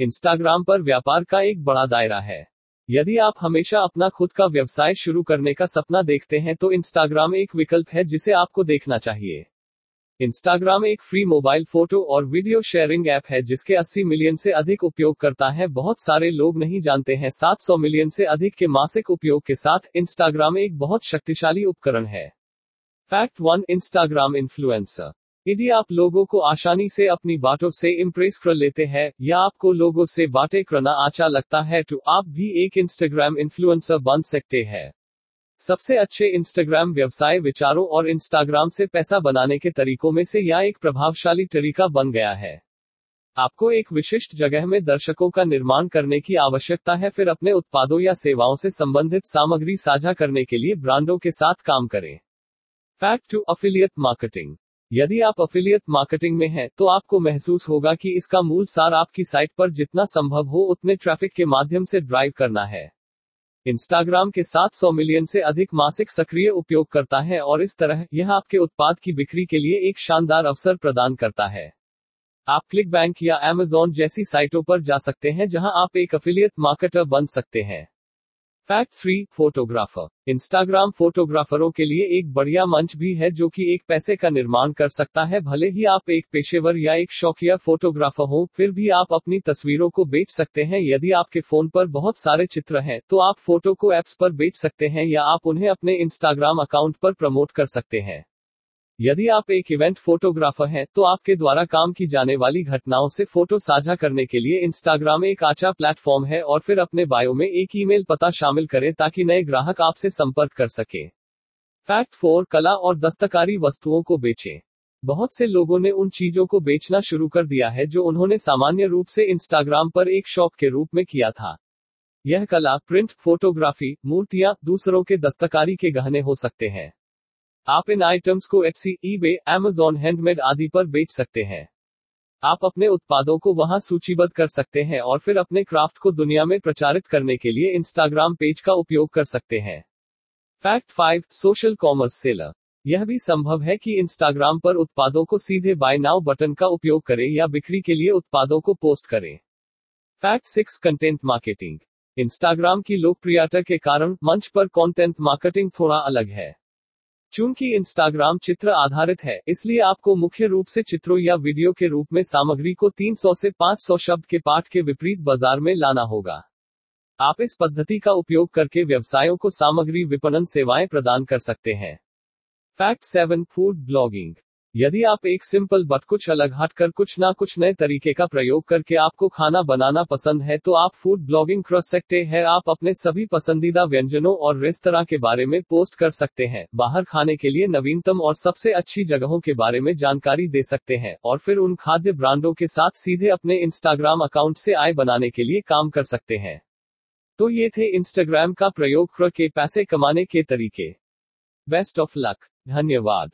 Instagram पर व्यापार का एक बड़ा दायरा है। यदि आप हमेशा अपना खुद का व्यवसाय शुरू करने का सपना देखते हैं तो इंस्टाग्राम एक विकल्प है जिसे आपको देखना चाहिए। इंस्टाग्राम एक फ्री मोबाइल फ़ोटो और वीडियो शेयरिंग ऐप है जिसके 80 मिलियन से अधिक उपयोगकर्ता हैं। बहुत सारे लोग नहीं जानते हैं 700 मिलियन से अधिक के मासिक उपयोग के साथ इंस्टाग्राम एक बहुत शक्तिशाली उपकरण है। फैक्ट वन इंस्टाग्राम इन्फ्लुएंसर यदि आप लोगों को आसानी से अपनी बातों से इम्प्रेस कर लेते हैं, या आपको लोगों से बातें करना अच्छा लगता है तो आप भी एक इंस्टाग्राम इन्फ्लुएंसर बन सकते हैं। सबसे अच्छे इंस्टाग्राम व्यवसाय विचारों और इंस्टाग्राम से पैसा बनाने के तरीकों में से यह एक प्रभावशाली तरीका बन गया है। आपको एक विशिष्ट जगह में दर्शकों का निर्माण करने की आवश्यकता है, फिर अपने उत्पादों या सेवाओं से संबंधित सामग्री साझा करने के लिए ब्रांडों के साथ काम करें। फैक्ट टू अफिलियत मार्केटिंग यदि आप अफिलियत मार्केटिंग में हैं तो आपको महसूस होगा कि इसका मूल सार आपकी साइट पर जितना संभव हो उतने ट्रैफ़िक के माध्यम से ड्राइव करना है। इंस्टाग्राम के 700 मिलियन से अधिक मासिक सक्रिय उपयोगकर्ता है और इस तरह यह आपके उत्पाद की बिक्री के लिए एक शानदार अवसर प्रदान करता है। आप क्लिक बैंक या एमेजॉन जैसी साइटों पर जा सकते हैं जहाँ आप एक अफिलियत मार्केटर बन सकते हैं। फैक्ट थ्री फोटोग्राफर इंस्टाग्राम फोटोग्राफरों के लिए एक बढ़िया मंच भी है जो कि एक पैसे का निर्माण कर सकता है। भले ही आप एक पेशेवर या एक शौकिया फोटोग्राफर हो, फिर भी आप अपनी तस्वीरों को बेच सकते हैं। यदि आपके फ़ोन पर बहुत सारे चित्र हैं तो आप फ़ोटो को एप्स पर बेच सकते हैं या आप उन्हें अपने इंस्टाग्राम अकाउंट पर प्रमोट कर सकते हैं। यदि आप एक इवेंट फोटोग्राफर हैं तो आपके द्वारा काम की जाने वाली घटनाओं से फ़ोटो साझा करने के लिए इंस्टाग्राम एक आचा प्लेटफॉर्म है और फिर अपने बायो में एक ईमेल पता शामिल करें ताकि नए ग्राहक आपसे संपर्क कर सके। फैक्ट फोर कला और दस्तकारी वस्तुओं को बेचें। बहुत से लोगों ने उन चीज़ों को बेचना शुरू कर दिया है जो उन्होंने सामान्य रूप से इंस्टाग्राम पर एक शौक के रूप में किया था। यह कला प्रिंट फोटोग्राफी मूर्तियाँ, दूसरों के दस्तकारी के गहने हो सकते हैं। आप इन आइटम्स को एटसी ईबे एमेजॉन हैंडमेड आदि पर बेच सकते हैं। आप अपने उत्पादों को वहाँ सूचीबद्ध कर सकते हैं और फिर अपने क्राफ्ट को दुनिया में प्रचारित करने के लिए इंस्टाग्राम पेज का उपयोग कर सकते हैं। Fact five social commerce seller यह भी संभव है कि इंस्टाग्राम पर उत्पादों को सीधे बाय नाउ बटन का उपयोग करें या बिक्री के लिए उत्पादों को पोस्ट करें। Fact six content marketing Instagram की लोकप्रियता के कारण मंच पर कंटेंट मार्केटिंग थोड़ा अलग है। चूँकि इंस्टाग्राम चित्र आधारित है, इसलिए आपको मुख्य रूप से चित्रों या वीडियो के रूप में सामग्री को 300 से 500 शब्द के पाठ के विपरीत बाज़ार में लाना होगा। आप इस पद्धति का उपयोग करके व्यवसायों को सामग्री विपणन सेवाएँ प्रदान कर सकते हैं। Fact seven food blogging. यदि आप एक सिंपल बट कुछ अलग हटकर कुछ ना कुछ नए तरीके का प्रयोग करके आपको खाना बनाना पसंद है तो आप फ़ूड ब्लॉगिंग कर सकते हैं। आप अपने सभी पसंदीदा व्यंजनों और रेस्तरा के बारे में पोस्ट कर सकते हैं। बाहर खाने के लिए नवीनतम और सबसे अच्छी जगहों के बारे में जानकारी दे सकते हैं और फिर उन खाद्य ब्रांडों के साथ सीधे अपने इंस्टाग्राम अकाउंट से आय बनाने के लिए काम कर सकते हैं। तो ये थे इंस्टाग्राम का प्रयोग कर के पैसे कमाने के तरीके। बेस्ट ऑफ़ लक धन्यवाद।